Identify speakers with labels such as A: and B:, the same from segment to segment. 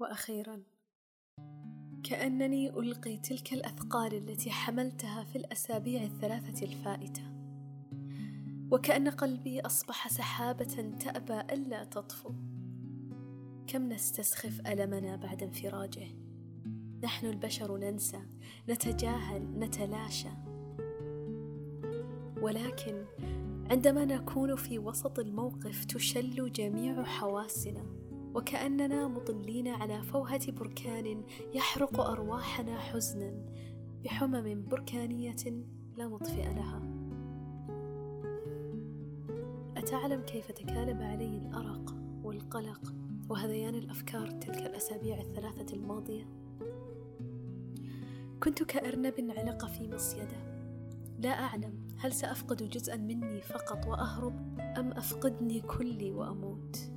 A: وأخيرا كأنني ألقي تلك الأثقال التي حملتها في الأسابيع الثلاثة الفائتة وكأن قلبي أصبح سحابة تأبى ألا تطفو. كم نستسخف ألمنا بعد انفراجه. نحن البشر ننسى نتجاهل نتلاشى. ولكن عندما نكون في وسط الموقف تشل جميع حواسنا. وكأننا مطلين على فوهة بركان يحرق أرواحنا حزنا بحمم بركانية لا مطفئ لها. أتعلم كيف تكالب علي الأرق والقلق وهذيان الأفكار تلك الأسابيع الثلاثة الماضية؟ كنت كأرنب علق في مصيده. لا أعلم هل سأفقد جزءا مني فقط وأهرب أم أفقدني كلي وأموت.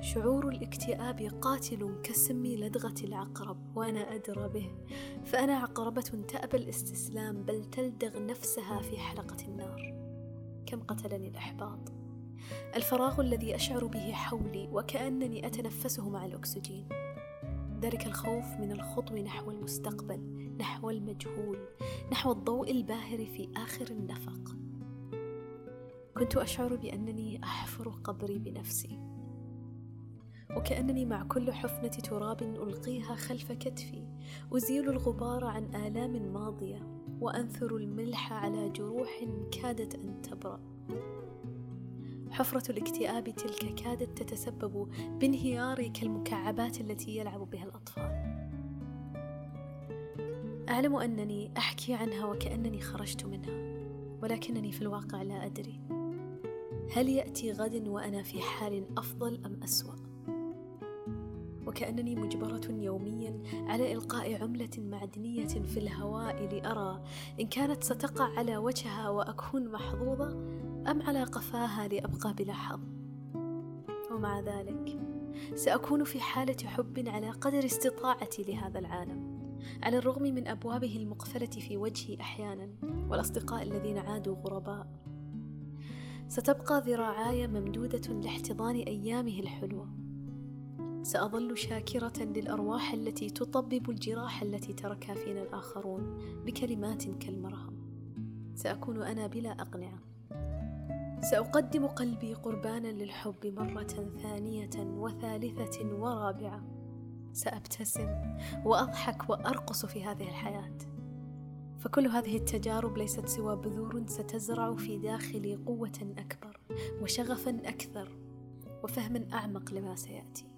A: شعور الاكتئاب قاتل كسم لدغة العقرب وأنا أدرى به. فأنا عقربة تأبى الاستسلام بل تلدغ نفسها في حلقة النار. كم قتلني الإحباط. الفراغ الذي أشعر به حولي وكأنني أتنفسه مع الأكسجين. ذلك الخوف من الخطو نحو المستقبل نحو المجهول نحو الضوء الباهر في آخر النفق. كنت أشعر بأنني أحفر قبري بنفسي. وكأنني مع كل حفنة تراب ألقيها خلف كتفي أزيل الغبار عن آلام ماضية وأنثر الملح على جروح كادت أن تبرأ حفرة الاكتئاب تلك كادت تتسبب بانهياري كالمكعبات التي يلعب بها الأطفال. أعلم أنني أحكي عنها وكأنني خرجت منها، ولكنني في الواقع لا أدري. هل يأتي غد وأنا في حال أفضل أم أسوأ؟ وكأنني مجبرة يوميا على إلقاء عملة معدنية في الهواء لأرى إن كانت ستقع على وجهها وأكون محظوظة أم على قفاها لأبقى بلا حظ. ومع ذلك سأكون في حالة حب على قدر استطاعتي لهذا العالم على الرغم من أبوابه المقفلة في وجهي أحيانا والأصدقاء الذين عادوا غرباء. ستبقى ذراعاي ممدودة لاحتضان أيامه الحلوة. سأظل شاكرة للأرواح التي تطبب الجراح التي تركها فينا الآخرون بكلمات كالمرهم. سأكون أنا بلا أقنعة. سأقدم قلبي قربانا للحب مرة ثانية وثالثة ورابعة. سأبتسم وأضحك وأرقص في هذه الحياة. فكل هذه التجارب ليست سوى بذور ستزرع في داخلي قوة أكبر وشغفا أكثر وفهم أعمق لما سيأتي.